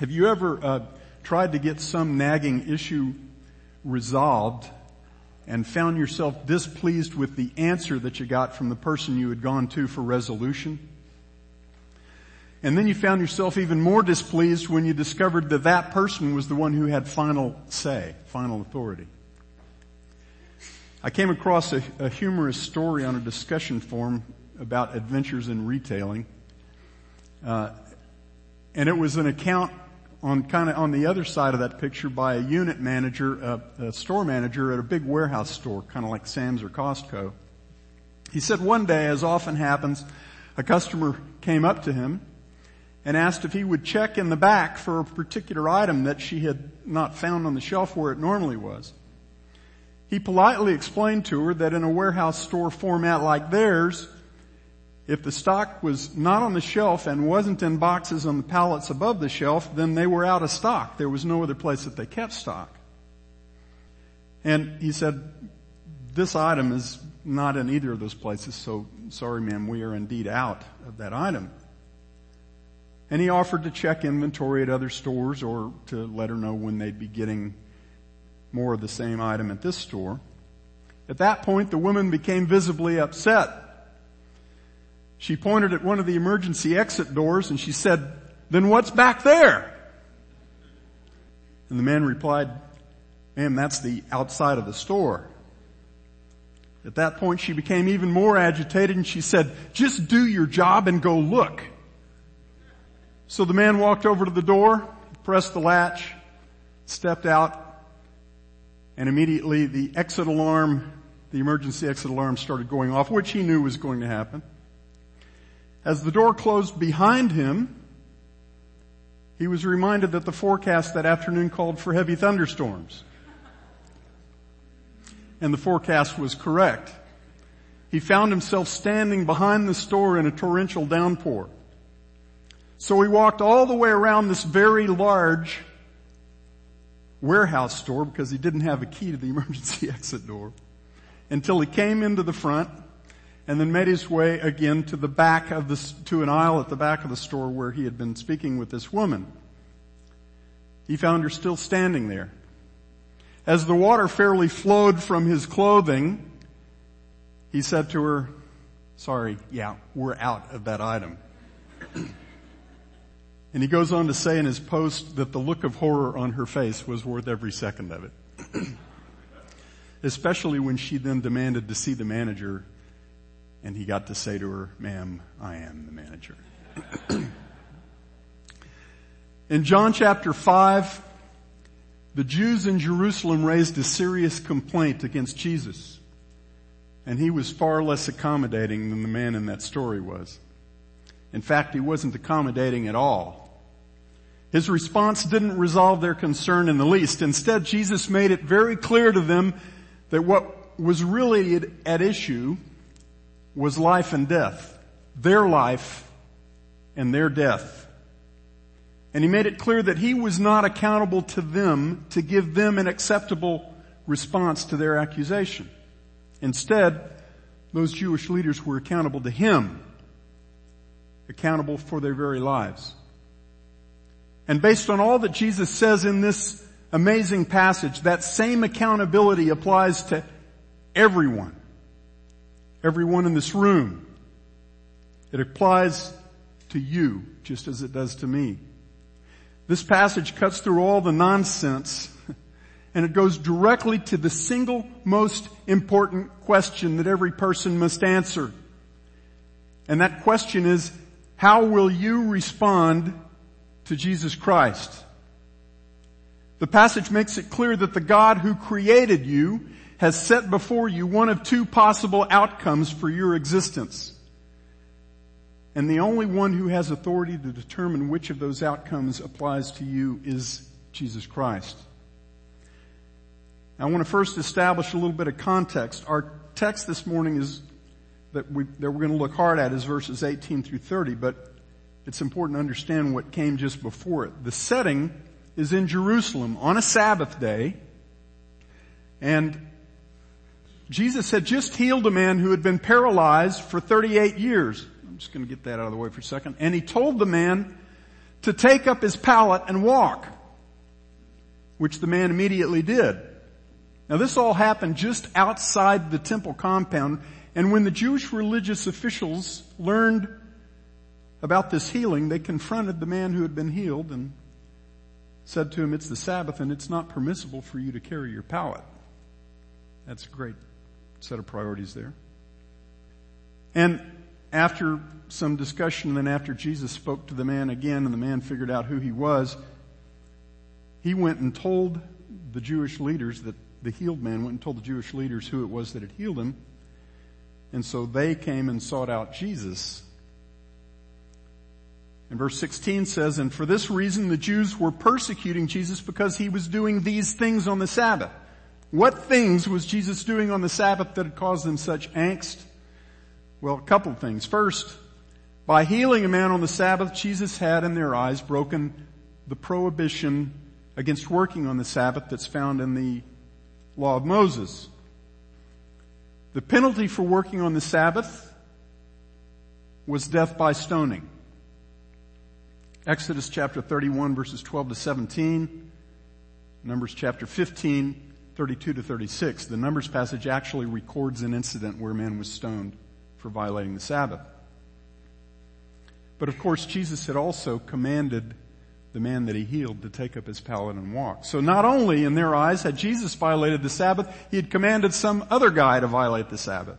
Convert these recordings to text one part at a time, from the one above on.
Have you ever uh, tried to get some nagging issue resolved and found yourself displeased with the answer that you got from the person you had gone to for resolution? And then you found yourself even more displeased when you discovered that that person was the one who had final say, final authority. I came across a, a humorous story on a discussion forum about adventures in retailing. Uh, and it was an account on kind of on the other side of that picture by a unit manager, uh, a store manager at a big warehouse store, kind of like Sam's or Costco. He said one day, as often happens, a customer came up to him and asked if he would check in the back for a particular item that she had not found on the shelf where it normally was. He politely explained to her that in a warehouse store format like theirs, if the stock was not on the shelf and wasn't in boxes on the pallets above the shelf, then they were out of stock. There was no other place that they kept stock. And he said, this item is not in either of those places, so sorry ma'am, we are indeed out of that item. And he offered to check inventory at other stores or to let her know when they'd be getting more of the same item at this store. At that point, the woman became visibly upset. She pointed at one of the emergency exit doors and she said, then what's back there? And the man replied, ma'am, that's the outside of the store. At that point, she became even more agitated and she said, just do your job and go look. So the man walked over to the door, pressed the latch, stepped out, and immediately the exit alarm, the emergency exit alarm started going off, which he knew was going to happen. As the door closed behind him, he was reminded that the forecast that afternoon called for heavy thunderstorms. And the forecast was correct. He found himself standing behind the store in a torrential downpour. So he walked all the way around this very large warehouse store because he didn't have a key to the emergency exit door until he came into the front and then made his way again to the back of the, to an aisle at the back of the store where he had been speaking with this woman. He found her still standing there. As the water fairly flowed from his clothing, he said to her, sorry, yeah, we're out of that item. And he goes on to say in his post that the look of horror on her face was worth every second of it. Especially when she then demanded to see the manager and he got to say to her, ma'am, I am the manager. in John chapter 5, the Jews in Jerusalem raised a serious complaint against Jesus. And he was far less accommodating than the man in that story was. In fact, he wasn't accommodating at all. His response didn't resolve their concern in the least. Instead, Jesus made it very clear to them that what was really at issue was life and death. Their life and their death. And he made it clear that he was not accountable to them to give them an acceptable response to their accusation. Instead, those Jewish leaders were accountable to him accountable for their very lives. And based on all that Jesus says in this amazing passage, that same accountability applies to everyone. Everyone in this room. It applies to you just as it does to me. This passage cuts through all the nonsense and it goes directly to the single most important question that every person must answer. And that question is, how will you respond to Jesus Christ? The passage makes it clear that the God who created you has set before you one of two possible outcomes for your existence. And the only one who has authority to determine which of those outcomes applies to you is Jesus Christ. I want to first establish a little bit of context. Our text this morning is that, we, that we're going to look hard at is verses 18 through 30, but it's important to understand what came just before it. The setting is in Jerusalem on a Sabbath day, and Jesus had just healed a man who had been paralyzed for 38 years. I'm just going to get that out of the way for a second. And he told the man to take up his pallet and walk, which the man immediately did. Now this all happened just outside the temple compound, and when the Jewish religious officials learned about this healing, they confronted the man who had been healed and said to him, it's the Sabbath and it's not permissible for you to carry your pallet. That's a great set of priorities there. And after some discussion, and then after Jesus spoke to the man again and the man figured out who he was, he went and told the Jewish leaders that the healed man went and told the Jewish leaders who it was that had healed him. And so they came and sought out Jesus. And verse 16 says, and for this reason the Jews were persecuting Jesus because he was doing these things on the Sabbath. What things was Jesus doing on the Sabbath that had caused them such angst? Well, a couple of things. First, by healing a man on the Sabbath, Jesus had in their eyes broken the prohibition against working on the Sabbath that's found in the law of Moses. The penalty for working on the Sabbath was death by stoning. Exodus chapter 31 verses 12 to 17, Numbers chapter 15, 32 to 36. The Numbers passage actually records an incident where a man was stoned for violating the Sabbath. But of course, Jesus had also commanded the man that he healed to take up his pallet and walk. So not only in their eyes had Jesus violated the Sabbath, he had commanded some other guy to violate the Sabbath.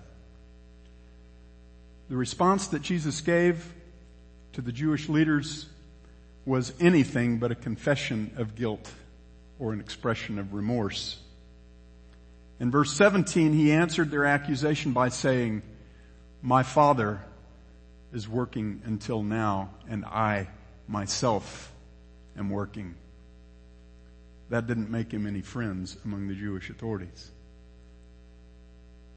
The response that Jesus gave to the Jewish leaders was anything but a confession of guilt or an expression of remorse. In verse 17, he answered their accusation by saying, my father is working until now and I myself am working. That didn't make him any friends among the Jewish authorities.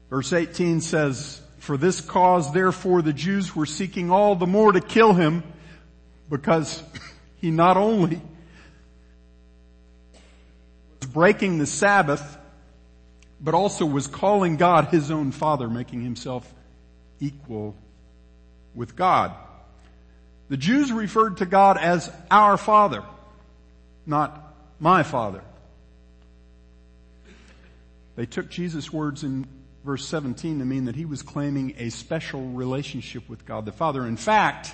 Verse 18 says, for this cause therefore the Jews were seeking all the more to kill him because he not only was breaking the Sabbath, but also was calling God his own father, making himself equal with God. The Jews referred to God as our Father, not my Father. They took Jesus' words in verse 17 to mean that he was claiming a special relationship with God the Father. In fact,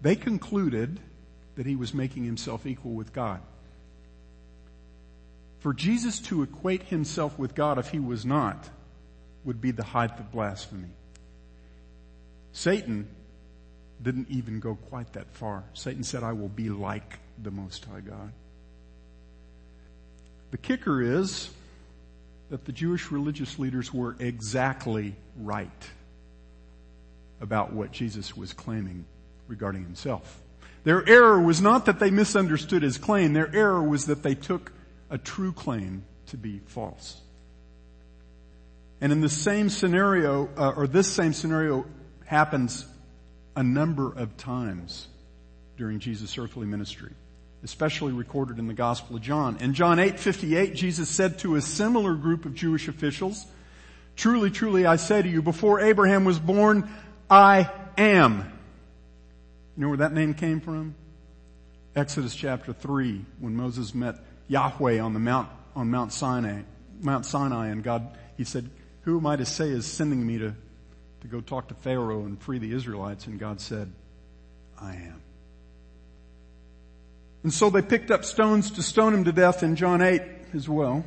they concluded that he was making himself equal with God. For Jesus to equate himself with God if he was not would be the height of blasphemy. Satan didn't even go quite that far. Satan said, I will be like the Most High God. The kicker is that the Jewish religious leaders were exactly right about what Jesus was claiming regarding himself. Their error was not that they misunderstood his claim. Their error was that they took a true claim to be false. And in the same scenario, uh, or this same scenario happens a number of times during Jesus' earthly ministry, especially recorded in the Gospel of John. In John 8, 58, Jesus said to a similar group of Jewish officials, Truly, truly, I say to you, before Abraham was born, I am. You know where that name came from? Exodus chapter 3, when Moses met Yahweh on the Mount, on Mount Sinai, Mount Sinai, and God, he said, who am I to say is sending me to to go talk to Pharaoh and free the Israelites, and God said, I am. And so they picked up stones to stone him to death in John 8 as well.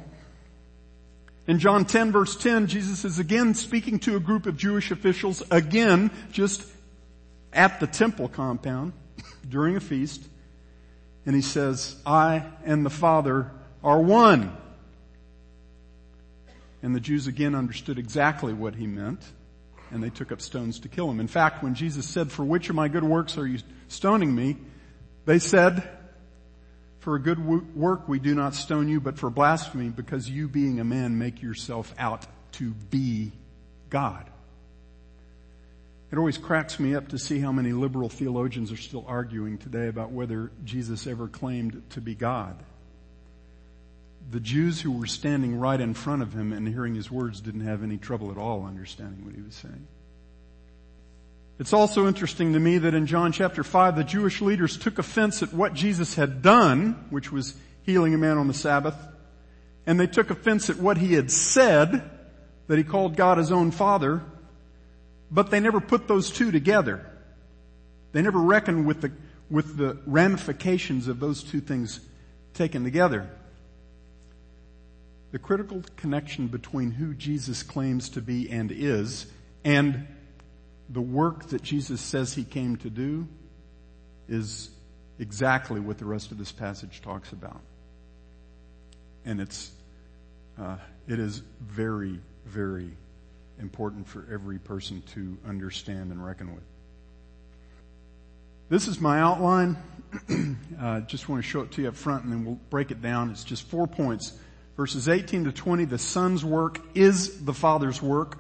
In John 10 verse 10, Jesus is again speaking to a group of Jewish officials, again, just at the temple compound during a feast. And he says, I and the Father are one. And the Jews again understood exactly what he meant and they took up stones to kill him. In fact, when Jesus said, for which of my good works are you stoning me? They said, for a good work we do not stone you, but for blasphemy because you being a man make yourself out to be God. It always cracks me up to see how many liberal theologians are still arguing today about whether Jesus ever claimed to be God the Jews who were standing right in front of him and hearing his words didn't have any trouble at all understanding what he was saying. It's also interesting to me that in John chapter 5, the Jewish leaders took offense at what Jesus had done, which was healing a man on the Sabbath, and they took offense at what he had said, that he called God his own father, but they never put those two together. They never reckoned with the, with the ramifications of those two things taken together. The critical connection between who Jesus claims to be and is and the work that Jesus says he came to do is exactly what the rest of this passage talks about. And it's, uh, it is very, very important for every person to understand and reckon with. This is my outline. uh, just want to show it to you up front and then we'll break it down. It's just four points. Verses 18 to 20, the Son's work is the Father's work.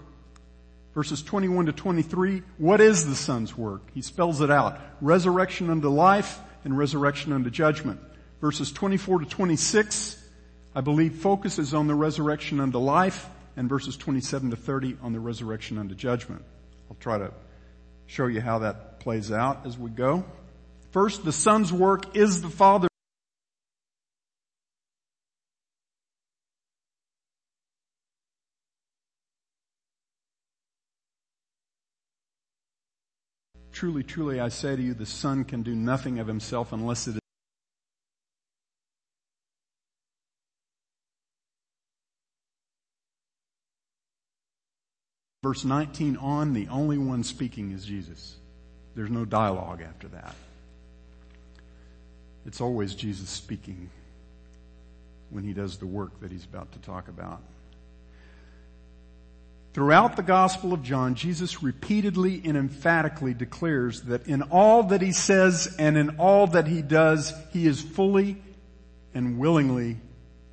Verses 21 to 23, what is the Son's work? He spells it out. Resurrection unto life and resurrection unto judgment. Verses 24 to 26, I believe focuses on the resurrection unto life and verses 27 to 30 on the resurrection unto judgment. I'll try to show you how that plays out as we go. First, the Son's work is the Father's Truly, truly, I say to you, the Son can do nothing of himself unless it is Verse 19 on, the only one speaking is Jesus. There's no dialogue after that. It's always Jesus speaking when he does the work that he's about to talk about. Throughout the Gospel of John, Jesus repeatedly and emphatically declares that in all that he says and in all that he does, he is fully and willingly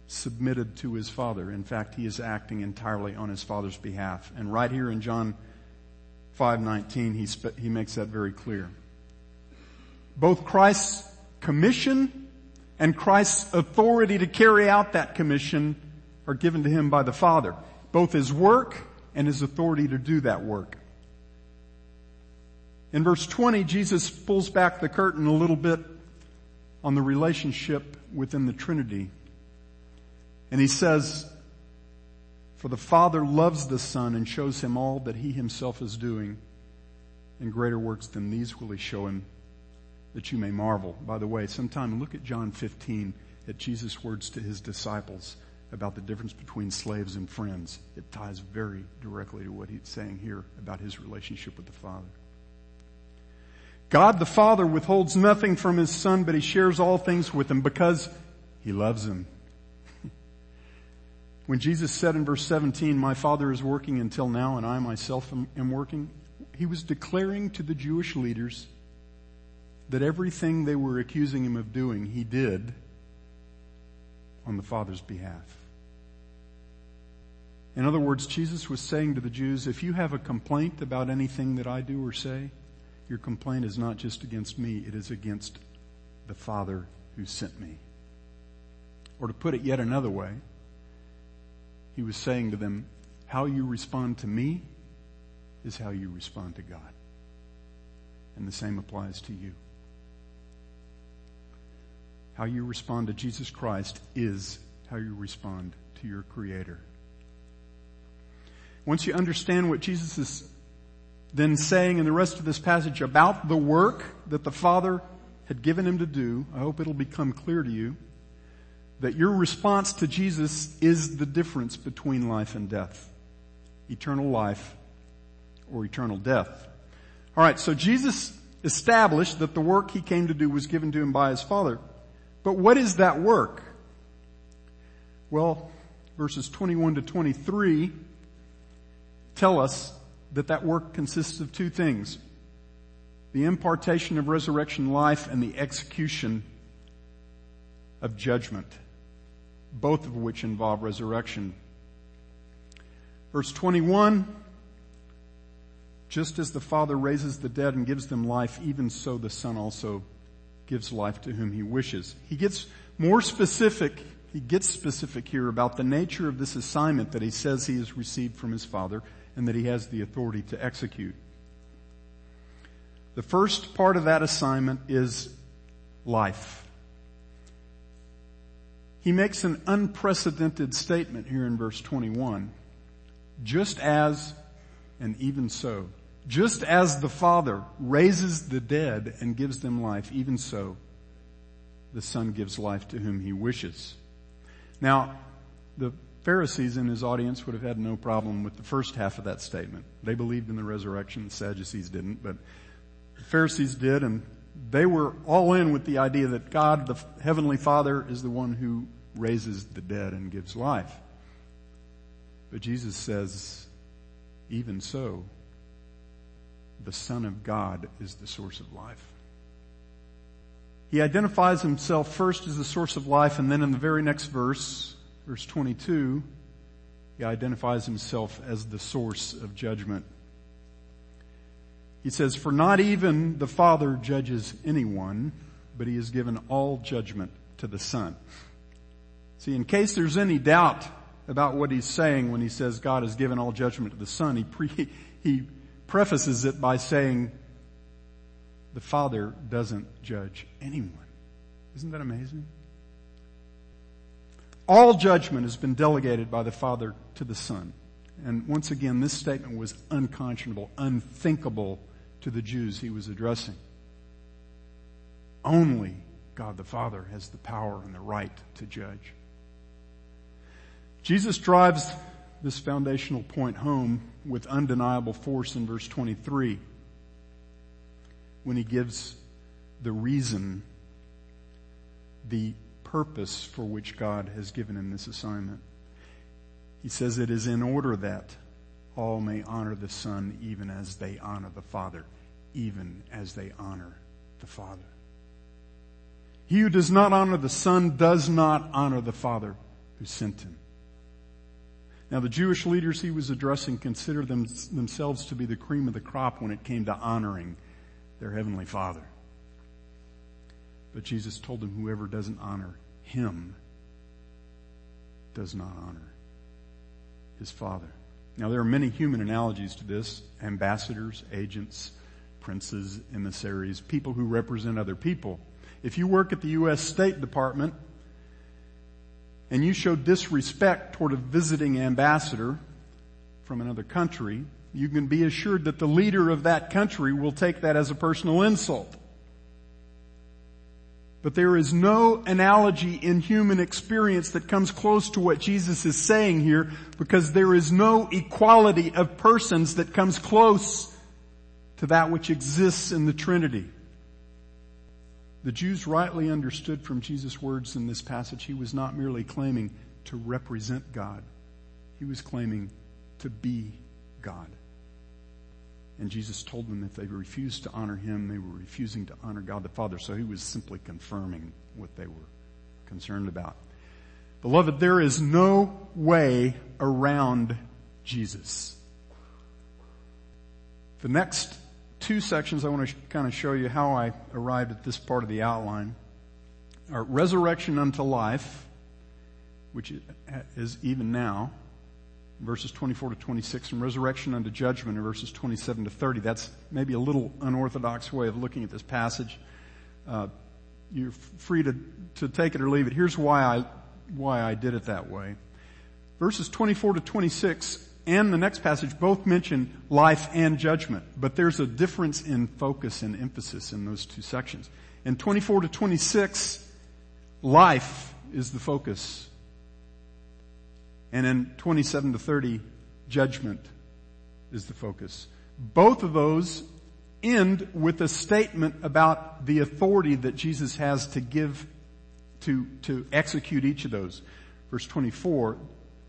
submitted to his Father. In fact, he is acting entirely on his Father's behalf. And right here in John 5:19, he spe- he makes that very clear. Both Christ's commission and Christ's authority to carry out that commission are given to him by the Father. Both his work and his authority to do that work. In verse 20, Jesus pulls back the curtain a little bit on the relationship within the Trinity. And he says, for the Father loves the Son and shows him all that he himself is doing. And greater works than these will he show him that you may marvel. By the way, sometime look at John 15 at Jesus' words to his disciples about the difference between slaves and friends. It ties very directly to what he's saying here about his relationship with the Father. God the Father withholds nothing from his Son, but he shares all things with him because he loves him. When Jesus said in verse 17, my Father is working until now and I myself am, am working, he was declaring to the Jewish leaders that everything they were accusing him of doing, he did on the Father's behalf. In other words, Jesus was saying to the Jews, if you have a complaint about anything that I do or say, your complaint is not just against me, it is against the Father who sent me. Or to put it yet another way, he was saying to them, how you respond to me is how you respond to God. And the same applies to you. How you respond to Jesus Christ is how you respond to your Creator. Once you understand what Jesus is then saying in the rest of this passage about the work that the Father had given him to do, I hope it'll become clear to you that your response to Jesus is the difference between life and death. Eternal life or eternal death. Alright, so Jesus established that the work he came to do was given to him by his Father. But what is that work? Well, verses 21 to 23 tell us that that work consists of two things. The impartation of resurrection life and the execution of judgment, both of which involve resurrection. Verse 21, just as the Father raises the dead and gives them life, even so the Son also gives life to whom he wishes. He gets more specific, he gets specific here about the nature of this assignment that he says he has received from his father and that he has the authority to execute. The first part of that assignment is life. He makes an unprecedented statement here in verse 21. Just as, and even so, just as the Father raises the dead and gives them life, even so, the Son gives life to whom he wishes. Now, the Pharisees in his audience would have had no problem with the first half of that statement. They believed in the resurrection, the Sadducees didn't, but the Pharisees did, and they were all in with the idea that God, the Heavenly Father, is the one who raises the dead and gives life. But Jesus says, even so, the Son of God is the source of life. He identifies himself first as the source of life and then in the very next verse, verse 22, he identifies himself as the source of judgment. He says, for not even the Father judges anyone, but he has given all judgment to the Son. See, in case there's any doubt about what he's saying when he says God has given all judgment to the Son, he, pre- he prefaces it by saying, the Father doesn't judge anyone. Isn't that amazing? All judgment has been delegated by the Father to the Son. And once again, this statement was unconscionable, unthinkable to the Jews he was addressing. Only God the Father has the power and the right to judge. Jesus drives this foundational point home with undeniable force in verse 23 when he gives the reason, the purpose for which God has given him this assignment. He says it is in order that all may honor the Son even as they honor the Father, even as they honor the Father. He who does not honor the Son does not honor the Father who sent him. Now the Jewish leaders he was addressing considered them, themselves to be the cream of the crop when it came to honoring their heavenly Father. But Jesus told them whoever doesn't honor him does not honor his Father. Now there are many human analogies to this. Ambassadors, agents, princes, emissaries, people who represent other people. If you work at the U.S. State Department, and you show disrespect toward a visiting ambassador from another country, you can be assured that the leader of that country will take that as a personal insult. But there is no analogy in human experience that comes close to what Jesus is saying here because there is no equality of persons that comes close to that which exists in the Trinity. The Jews rightly understood from Jesus' words in this passage, he was not merely claiming to represent God. He was claiming to be God. And Jesus told them if they refused to honor him, they were refusing to honor God the Father. So he was simply confirming what they were concerned about. Beloved, there is no way around Jesus. The next two sections I want to kind of show you how I arrived at this part of the outline are resurrection unto life, which is even now, verses 24 to 26, and resurrection unto judgment in verses 27 to 30. That's maybe a little unorthodox way of looking at this passage. Uh, you're free to, to take it or leave it. Here's why I, why I did it that way. Verses 24 to 26 and the next passage both mention life and judgment, but there's a difference in focus and emphasis in those two sections. In 24 to 26, life is the focus. And in 27 to 30, judgment is the focus. Both of those end with a statement about the authority that Jesus has to give to, to execute each of those. Verse 24,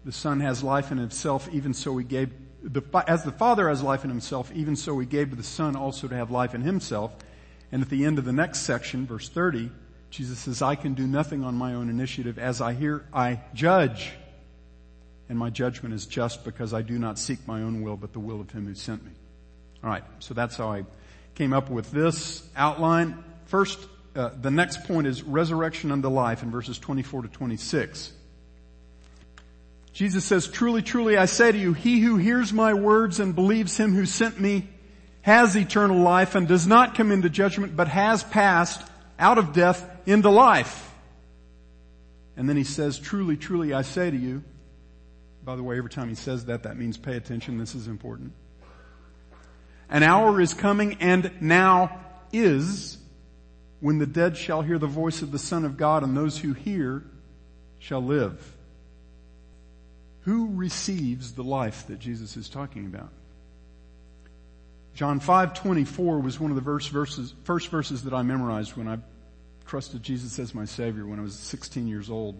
the Son has life in himself, even so he gave, the, as the Father has life in himself, even so he gave the Son also to have life in himself. And at the end of the next section, verse 30, Jesus says, I can do nothing on my own initiative. As I hear, I judge. And my judgment is just because I do not seek my own will, but the will of him who sent me. Alright, so that's how I came up with this outline. First, uh, the next point is resurrection unto life in verses 24 to 26. Jesus says, truly, truly, I say to you, he who hears my words and believes him who sent me has eternal life and does not come into judgment, but has passed out of death into life. And then he says, truly, truly, I say to you, by the way, every time he says that, that means pay attention. This is important. An hour is coming and now is when the dead shall hear the voice of the Son of God and those who hear shall live. Who receives the life that Jesus is talking about? John 5:24 was one of the verse verses, first verses that I memorized when I trusted Jesus as my Savior when I was 16 years old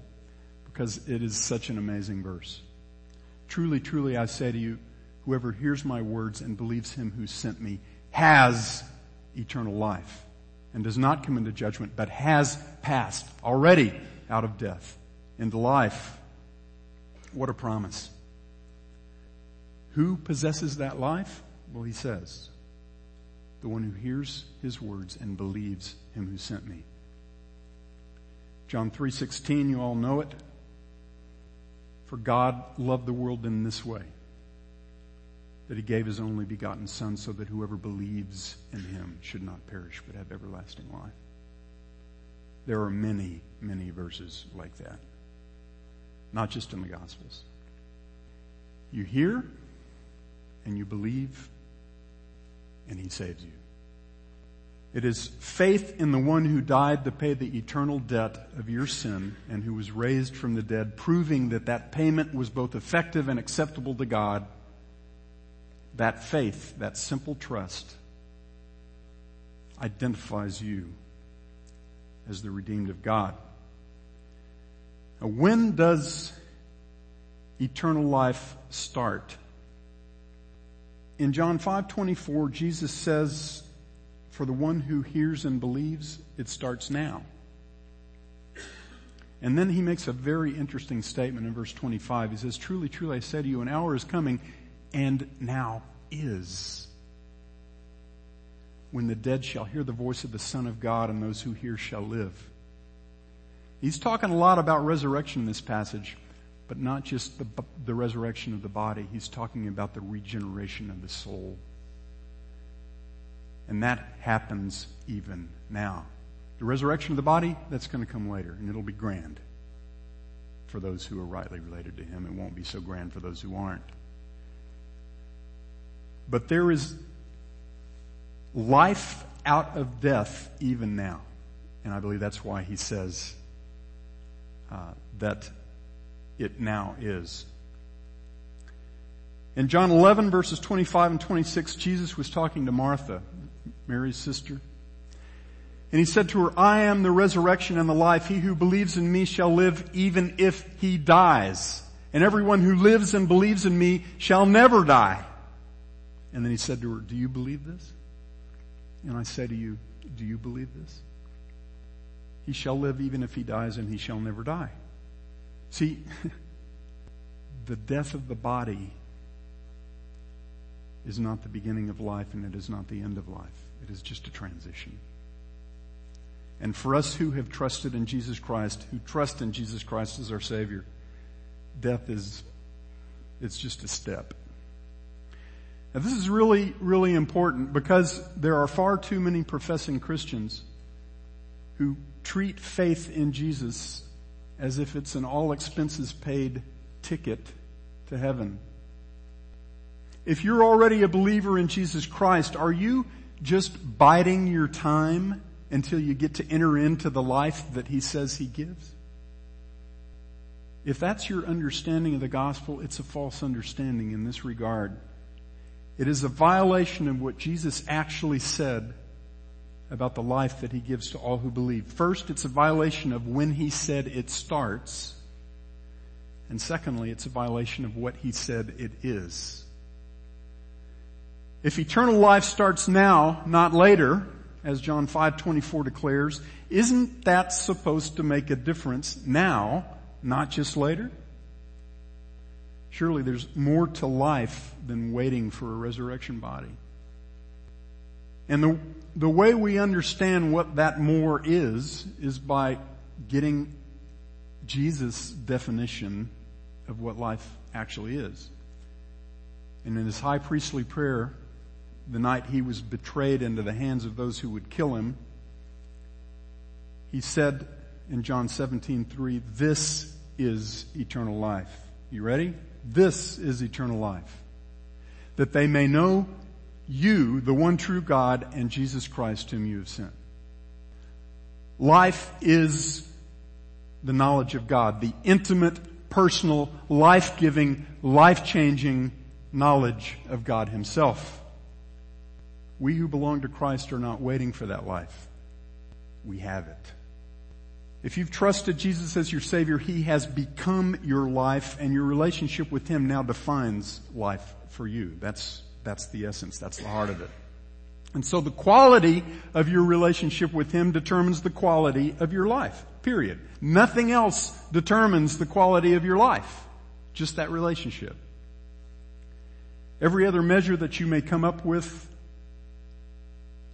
because it is such an amazing verse. Truly, truly I say to you, whoever hears my words and believes him who sent me has eternal life and does not come into judgment, but has passed already out of death into life. What a promise. Who possesses that life? Well, he says, the one who hears his words and believes him who sent me. John 3:16, you all know it. For God loved the world in this way, that he gave his only begotten son so that whoever believes in him should not perish but have everlasting life. There are many, many verses like that. Not just in the gospels. You hear and you believe and he saves you. It is faith in the one who died to pay the eternal debt of your sin and who was raised from the dead, proving that that payment was both effective and acceptable to God. That faith, that simple trust, identifies you as the redeemed of God. When does eternal life start? In John 5:24, Jesus says for the one who hears and believes, it starts now. And then he makes a very interesting statement in verse 25. He says, truly, truly, I say to you, an hour is coming and now is when the dead shall hear the voice of the Son of God and those who hear shall live. He's talking a lot about resurrection in this passage, but not just the, the resurrection of the body. He's talking about the regeneration of the soul. And that happens even now. The resurrection of the body, that's going to come later, and it'll be grand for those who are rightly related to Him. It won't be so grand for those who aren't. But there is life out of death even now. And I believe that's why He says uh, that it now is. In John 11 verses 25 and 26, Jesus was talking to Martha. Mary's sister. And he said to her, I am the resurrection and the life. He who believes in me shall live even if he dies. And everyone who lives and believes in me shall never die. And then he said to her, do you believe this? And I say to you, do you believe this? He shall live even if he dies and he shall never die. See, the death of the body is not the beginning of life and it is not the end of life. It is just a transition. And for us who have trusted in Jesus Christ, who trust in Jesus Christ as our Savior, death is, it's just a step. Now this is really, really important because there are far too many professing Christians who treat faith in Jesus as if it's an all expenses paid ticket to heaven. If you're already a believer in Jesus Christ, are you just biding your time until you get to enter into the life that he says he gives? If that's your understanding of the gospel, it's a false understanding in this regard. It is a violation of what Jesus actually said about the life that he gives to all who believe. First, it's a violation of when he said it starts. And secondly, it's a violation of what he said it is. If eternal life starts now, not later, as John 5:24 declares, isn't that supposed to make a difference now, not just later? Surely there's more to life than waiting for a resurrection body. And the, the way we understand what that more is, is by getting Jesus' definition of what life actually is. And in his high priestly prayer, the night he was betrayed into the hands of those who would kill him, he said in John 17, 3, this is eternal life. You ready? This is eternal life. That they may know you, the one true God, and Jesus Christ whom you have sent. Life is the knowledge of God, the intimate, personal, life-giving, life-changing knowledge of God himself. We who belong to Christ are not waiting for that life. We have it. If you've trusted Jesus as your Savior, He has become your life and your relationship with Him now defines life for you. That's, that's the essence. That's the heart of it. And so the quality of your relationship with Him determines the quality of your life. Period. Nothing else determines the quality of your life. Just that relationship. Every other measure that you may come up with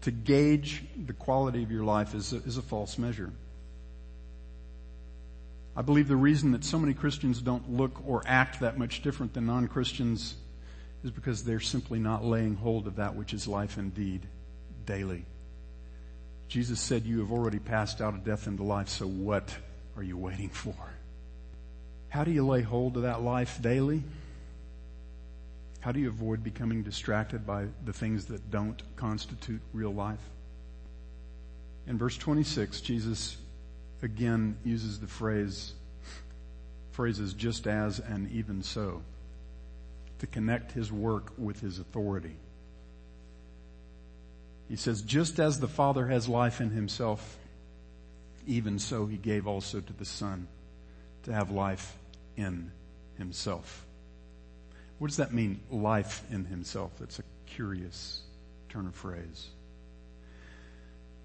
to gauge the quality of your life is a, is a false measure. I believe the reason that so many Christians don't look or act that much different than non-Christians is because they're simply not laying hold of that which is life indeed daily. Jesus said, you have already passed out of death into life, so what are you waiting for? How do you lay hold of that life daily? How do you avoid becoming distracted by the things that don't constitute real life? In verse 26, Jesus again uses the phrase, phrases just as and even so to connect his work with his authority. He says, just as the Father has life in himself, even so he gave also to the Son to have life in himself. What does that mean, life in himself? That's a curious turn of phrase.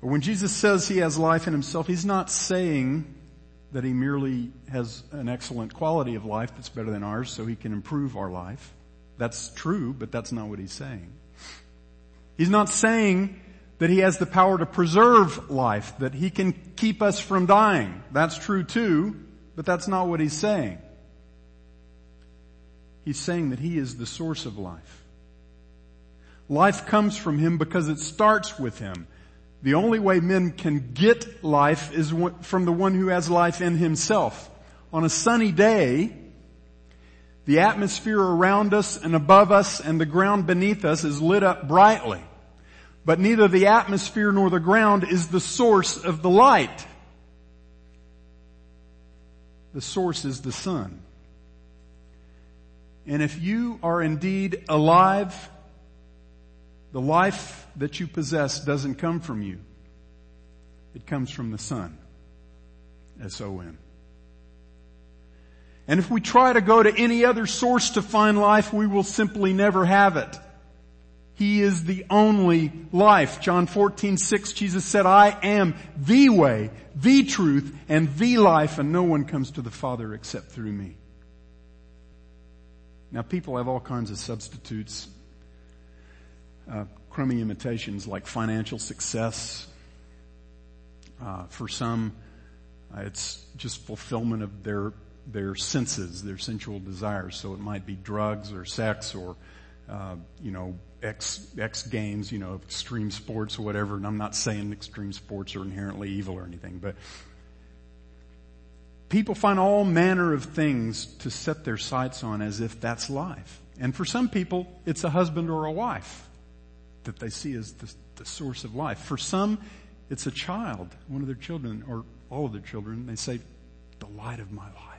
When Jesus says he has life in himself, he's not saying that he merely has an excellent quality of life that's better than ours so he can improve our life. That's true, but that's not what he's saying. He's not saying that he has the power to preserve life, that he can keep us from dying. That's true too, but that's not what he's saying. He's saying that he is the source of life. Life comes from him because it starts with him. The only way men can get life is from the one who has life in himself. On a sunny day, the atmosphere around us and above us and the ground beneath us is lit up brightly. But neither the atmosphere nor the ground is the source of the light. The source is the sun. And if you are indeed alive the life that you possess doesn't come from you. It comes from the sun. S-O-N. And if we try to go to any other source to find life, we will simply never have it. He is the only life. John 14, 6, Jesus said, I am the way, the truth, and the life, and no one comes to the Father except through me. Now people have all kinds of substitutes uh, crummy imitations like financial success. Uh, for some, uh, it's just fulfillment of their their senses, their sensual desires. So it might be drugs or sex or uh, you know X X games, you know extreme sports or whatever. And I'm not saying extreme sports are inherently evil or anything, but people find all manner of things to set their sights on as if that's life. And for some people, it's a husband or a wife that they see as the, the source of life. For some, it's a child, one of their children, or all of their children. They say, the light of my life.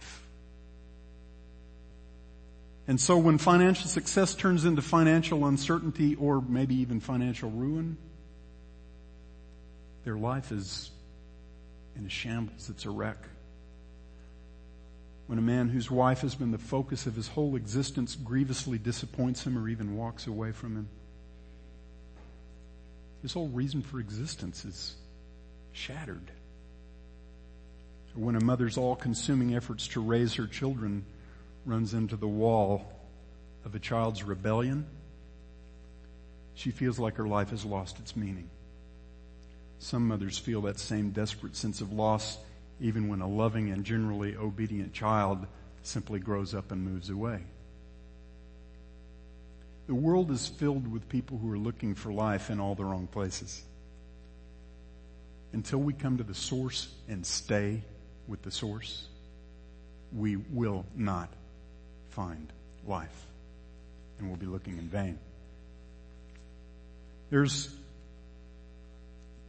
And so when financial success turns into financial uncertainty or maybe even financial ruin, their life is in a shambles. It's a wreck. When a man whose wife has been the focus of his whole existence grievously disappoints him or even walks away from him, his whole reason for existence is shattered. Or when a mother's all-consuming efforts to raise her children runs into the wall of a child's rebellion, she feels like her life has lost its meaning. Some mothers feel that same desperate sense of loss even when a loving and generally obedient child simply grows up and moves away. The world is filled with people who are looking for life in all the wrong places. Until we come to the source and stay with the source, we will not find life. And we'll be looking in vain. There's,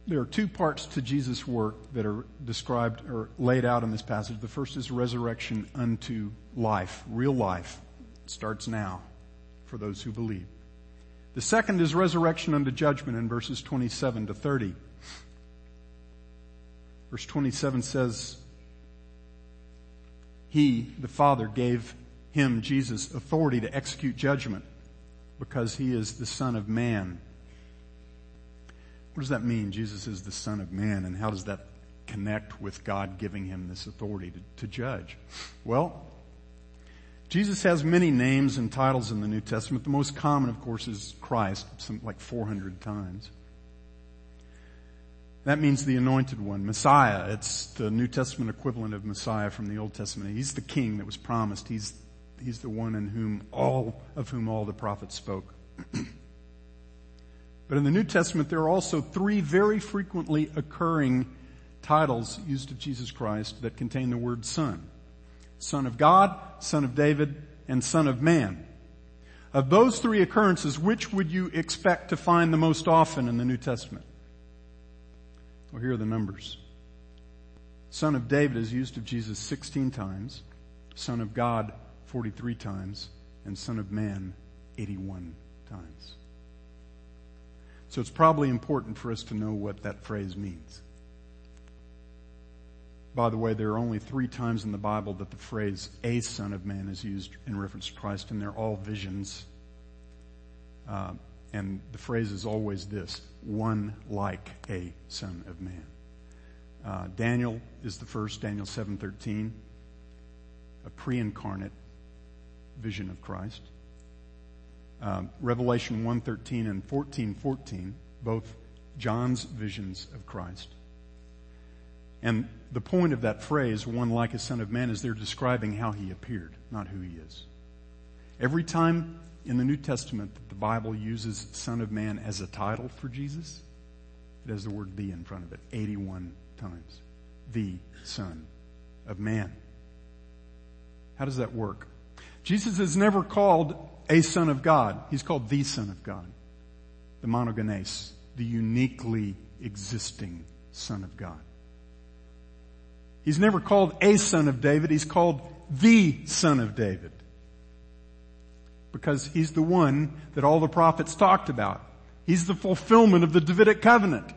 there are two parts to Jesus' work that are described or laid out in this passage. The first is resurrection unto life, real life. Starts now for those who believe. The second is resurrection unto judgment in verses 27 to 30. Verse 27 says, He, the Father, gave him, Jesus, authority to execute judgment because he is the Son of Man. What does that mean? Jesus is the Son of Man, and how does that connect with God giving him this authority to, to judge? Well, Jesus has many names and titles in the New Testament. The most common, of course, is Christ, some like 400 times. That means the anointed one, Messiah. It's the New Testament equivalent of Messiah from the Old Testament. He's the king that was promised. He's, he's the one in whom all, of whom all the prophets spoke. But in the New Testament, there are also three very frequently occurring titles used of Jesus Christ that contain the word Son. Son of God, Son of David, and Son of Man. Of those three occurrences, which would you expect to find the most often in the New Testament? Well, here are the numbers. Son of David is used of Jesus 16 times, Son of God 43 times, and Son of Man 81 times. So it's probably important for us to know what that phrase means. By the way, there are only three times in the Bible that the phrase a son of man is used in reference to Christ, and they're all visions. Uh, and the phrase is always this, one like a son of man. Uh, Daniel is the first, Daniel 7.13, a pre-incarnate vision of Christ. Um, Revelation 1.13 and 14.14, both John's visions of Christ. And the point of that phrase, one like a son of man, is they're describing how he appeared, not who he is. Every time in the New Testament that the Bible uses son of man as a title for Jesus, it has the word the in front of it 81 times. The son of man. How does that work? Jesus is never called a son of God. He's called the son of God. The monogenes, the uniquely existing son of God. He's never called a son of David. He's called the son of David. Because he's the one that all the prophets talked about. He's the fulfillment of the Davidic covenant.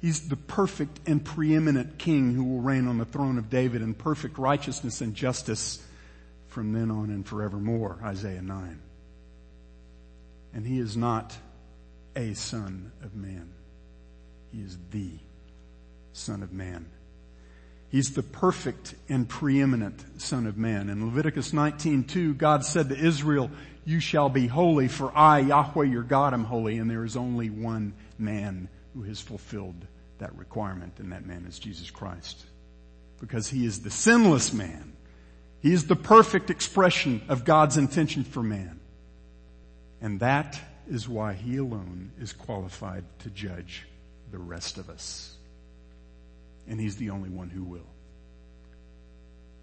He's the perfect and preeminent king who will reign on the throne of David in perfect righteousness and justice from then on and forevermore, Isaiah 9. And he is not a son of man. He is the son of man. He's the perfect and preeminent son of man. In Leviticus 19:2, God said to Israel, "You shall be holy, for I, Yahweh your God, am holy." And there is only one man who has fulfilled that requirement, and that man is Jesus Christ. Because he is the sinless man he is the perfect expression of God's intention for man. And that is why he alone is qualified to judge the rest of us. And he's the only one who will.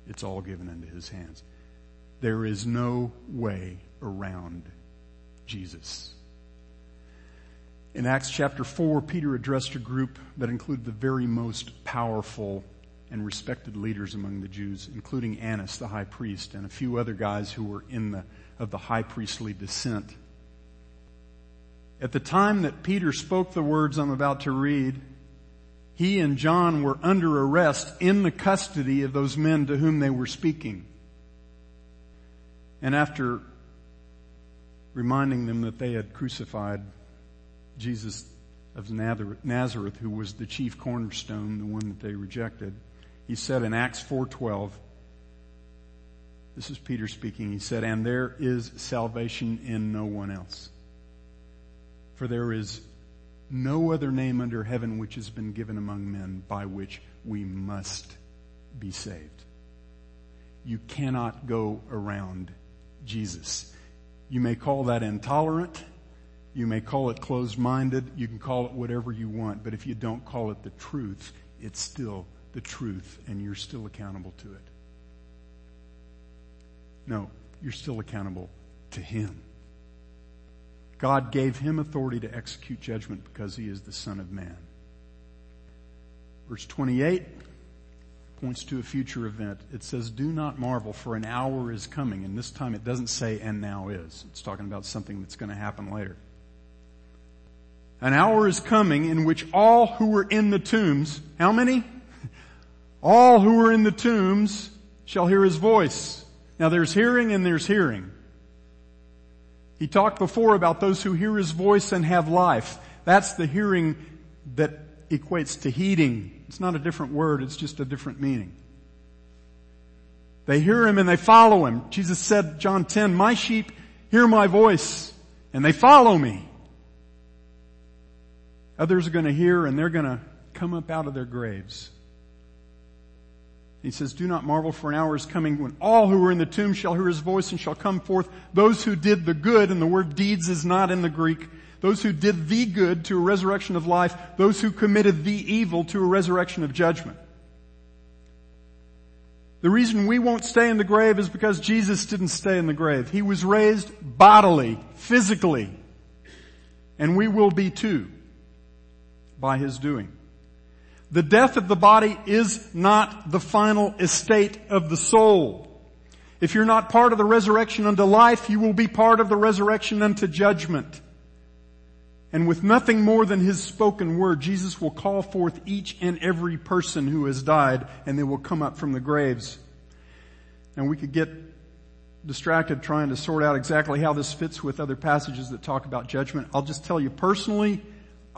It's all given into his hands. There is no way around Jesus. In Acts chapter 4, Peter addressed a group that included the very most powerful and respected leaders among the Jews, including Annas, the high priest, and a few other guys who were in the, of the high priestly descent. At the time that Peter spoke the words I'm about to read, he and John were under arrest in the custody of those men to whom they were speaking. And after reminding them that they had crucified Jesus of Nazareth, who was the chief cornerstone, the one that they rejected, he said in Acts 4:12, this is Peter speaking. He said, "And there is salvation in no one else. For there is no other name under heaven which has been given among men by which we must be saved." You cannot go around Jesus. You may call that intolerant. You may call it closed-minded. You can call it whatever you want. But if you don't call it the truth, it's still the truth and you're still accountable to it. No, you're still accountable to Him. God gave Him authority to execute judgment because He is the Son of Man. Verse 28 points to a future event. It says, do not marvel for an hour is coming. And this time it doesn't say and now is. It's talking about something that's going to happen later. An hour is coming in which all who were in the tombs, how many? All who are in the tombs shall hear his voice. Now there's hearing and there's hearing. He talked before about those who hear his voice and have life. That's the hearing that equates to heeding. It's not a different word, it's just a different meaning. They hear him and they follow him. Jesus said, John 10, my sheep hear my voice and they follow me. Others are going to hear and they're going to come up out of their graves. He says, do not marvel for an hour is coming when all who are in the tomb shall hear his voice and shall come forth. Those who did the good, and the word deeds is not in the Greek. Those who did the good to a resurrection of life. Those who committed the evil to a resurrection of judgment. The reason we won't stay in the grave is because Jesus didn't stay in the grave. He was raised bodily, physically. And we will be too by His doing. The death of the body is not the final estate of the soul. If you're not part of the resurrection unto life, you will be part of the resurrection unto judgment. And with nothing more than His spoken word, Jesus will call forth each and every person who has died and they will come up from the graves. And we could get distracted trying to sort out exactly how this fits with other passages that talk about judgment. I'll just tell you personally,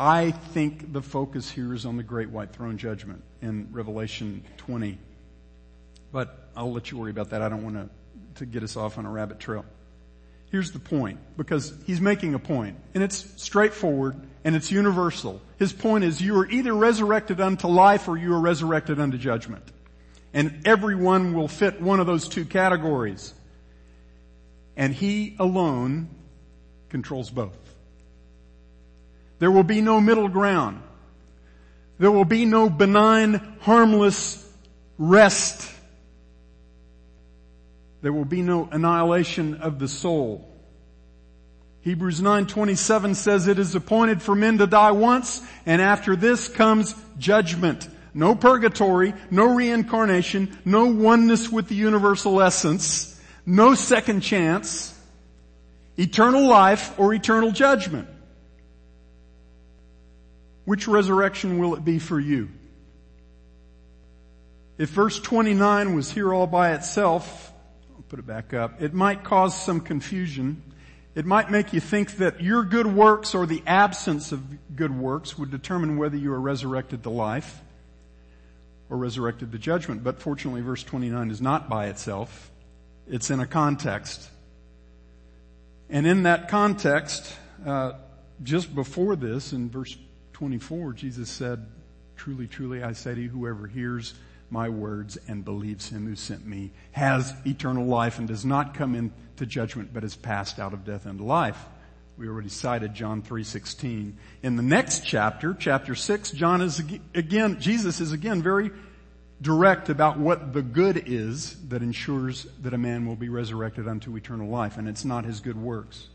I think the focus here is on the great white throne judgment in Revelation 20. But I'll let you worry about that. I don't want to, to get us off on a rabbit trail. Here's the point, because he's making a point, and it's straightforward and it's universal. His point is you are either resurrected unto life or you are resurrected unto judgment. And everyone will fit one of those two categories. And he alone controls both. There will be no middle ground. There will be no benign, harmless rest. There will be no annihilation of the soul. Hebrews 9:27 says it is appointed for men to die once and after this comes judgment. No purgatory, no reincarnation, no oneness with the universal essence, no second chance, eternal life or eternal judgment. Which resurrection will it be for you? If verse 29 was here all by itself, I'll put it back up, it might cause some confusion. It might make you think that your good works or the absence of good works would determine whether you are resurrected to life or resurrected to judgment. But fortunately verse 29 is not by itself. It's in a context. And in that context, uh, just before this, in verse 24, Jesus said, truly, truly, I say to you, whoever hears my words and believes him who sent me has eternal life and does not come into judgment, but is passed out of death into life. We already cited John 3:16. In the next chapter, chapter 6, John is again Jesus is again very direct about what the good is that ensures that a man will be resurrected unto eternal life and it's not his good works.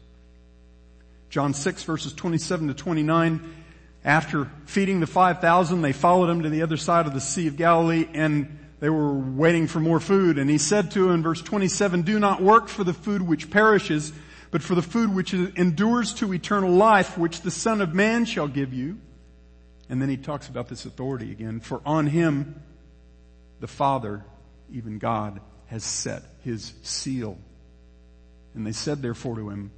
John 6 verses 27 to 29 after feeding the 5,000, they followed him to the other side of the Sea of Galilee and they were waiting for more food. And he said to him in verse 27, do not work for the food which perishes, but for the food which endures to eternal life, which the Son of Man shall give you. And then he talks about this authority again. For on him, the Father, even God, has set his seal. And they said therefore to him,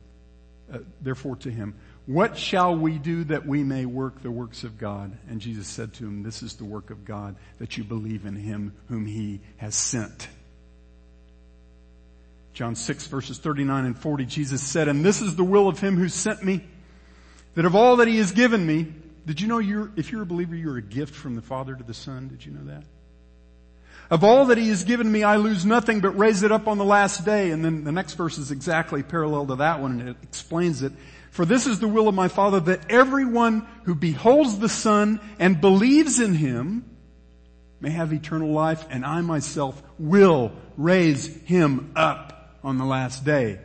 uh, therefore to him, what shall we do that we may work the works of God? And Jesus said to him, this is the work of God, that you believe in him whom he has sent. John 6 verses 39 and 40, Jesus said, and this is the will of him who sent me, that of all that he has given me, did you know you're, if you're a believer, you're a gift from the Father to the Son? Did you know that? Of all that he has given me, I lose nothing but raise it up on the last day. And then the next verse is exactly parallel to that one and it explains it. For this is the will of my Father that everyone who beholds the Son and believes in him may have eternal life and I myself will raise him up on the last day.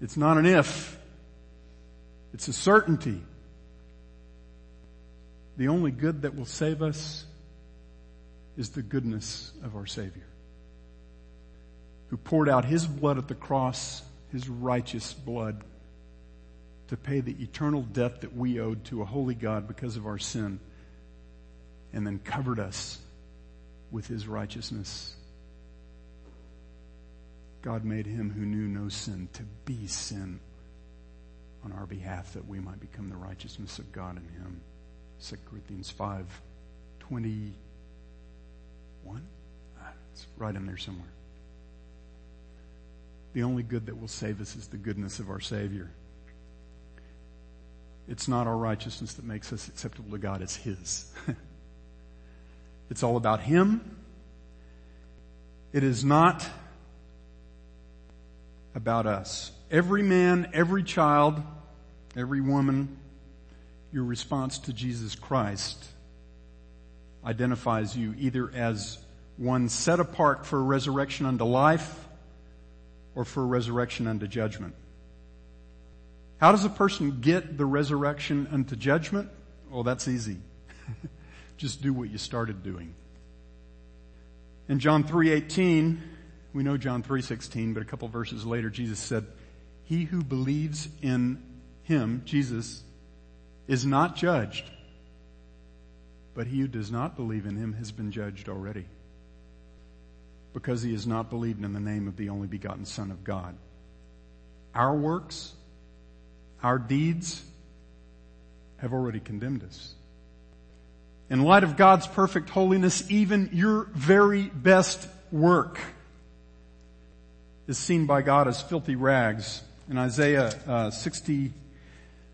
It's not an if. It's a certainty. The only good that will save us is the goodness of our Savior, who poured out His blood at the cross, His righteous blood, to pay the eternal debt that we owed to a holy God because of our sin, and then covered us with His righteousness. God made Him who knew no sin to be sin on our behalf that we might become the righteousness of God in Him. 2 Corinthians 5, 20, one? Ah, it's right in there somewhere. The only good that will save us is the goodness of our Savior. It's not our righteousness that makes us acceptable to God, it's His. it's all about Him. It is not about us. Every man, every child, every woman, your response to Jesus Christ identifies you either as one set apart for resurrection unto life or for resurrection unto judgment. How does a person get the resurrection unto judgment? Well, that's easy. Just do what you started doing. In John 3:18, we know John 3:16, but a couple verses later Jesus said, "He who believes in him, Jesus, is not judged." But he who does not believe in him has been judged already because he has not believed in the name of the only begotten Son of God. Our works, our deeds have already condemned us. In light of God's perfect holiness, even your very best work is seen by God as filthy rags. In Isaiah uh, 60,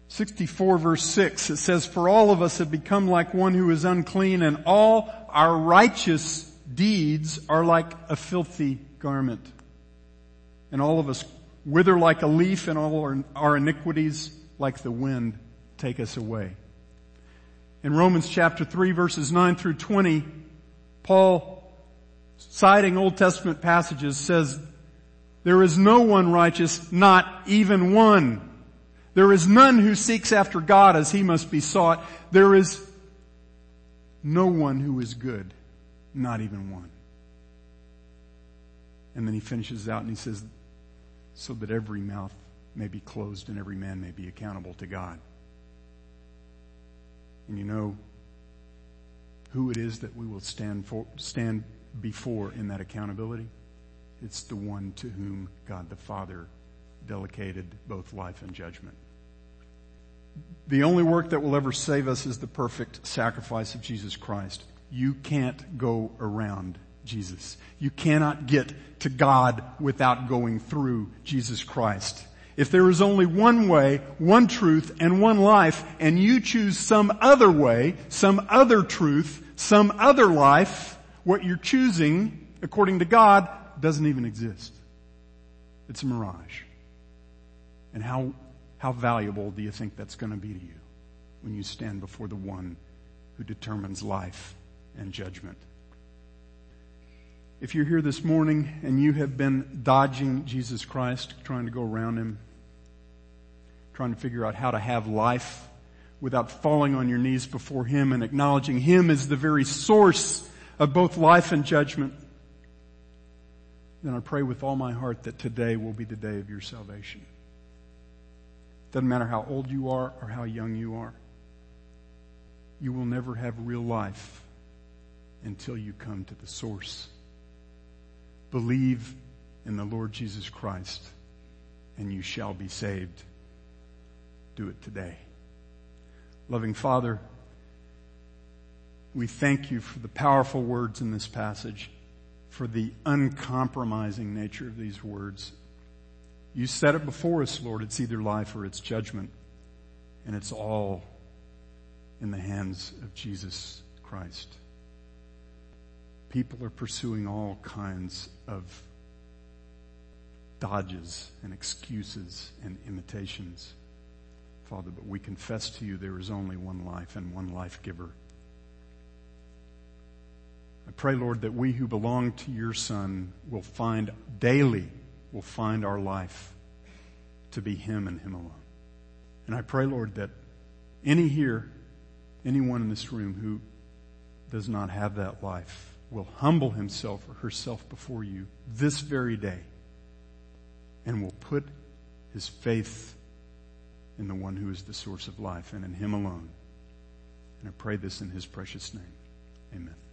64 verse 6, it says, For all of us have become like one who is unclean and all our righteous deeds are like a filthy garment. And all of us wither like a leaf and all our, our iniquities like the wind take us away. In Romans chapter 3 verses 9 through 20, Paul, citing Old Testament passages says, there is no one righteous, not even one. There is none who seeks after God as he must be sought. There is no one who is good, not even one. And then he finishes out and he says, so that every mouth may be closed and every man may be accountable to God. And you know who it is that we will stand for, stand before in that accountability? It's the one to whom God the Father delegated both life and judgment. The only work that will ever save us is the perfect sacrifice of Jesus Christ. You can't go around Jesus. You cannot get to God without going through Jesus Christ. If there is only one way, one truth, and one life, and you choose some other way, some other truth, some other life, what you're choosing, according to God, doesn't even exist. It's a mirage. And how how valuable do you think that's going to be to you when you stand before the one who determines life and judgment? If you're here this morning and you have been dodging Jesus Christ, trying to go around him, trying to figure out how to have life without falling on your knees before him and acknowledging him as the very source of both life and judgment, then I pray with all my heart that today will be the day of your salvation. Doesn't matter how old you are or how young you are. You will never have real life until you come to the source. Believe in the Lord Jesus Christ and you shall be saved. Do it today. Loving Father, we thank you for the powerful words in this passage, for the uncompromising nature of these words, you set it before us, Lord. It's either life or it's judgment. And it's all in the hands of Jesus Christ. People are pursuing all kinds of dodges and excuses and imitations. Father, but we confess to you there is only one life and one life giver. I pray, Lord, that we who belong to your Son will find daily, will find our life to be Him and Him alone. And I pray, Lord, that any here, anyone in this room who does not have that life will humble himself or herself before you this very day and will put his faith in the one who is the source of life and in him alone. And I pray this in his precious name. Amen.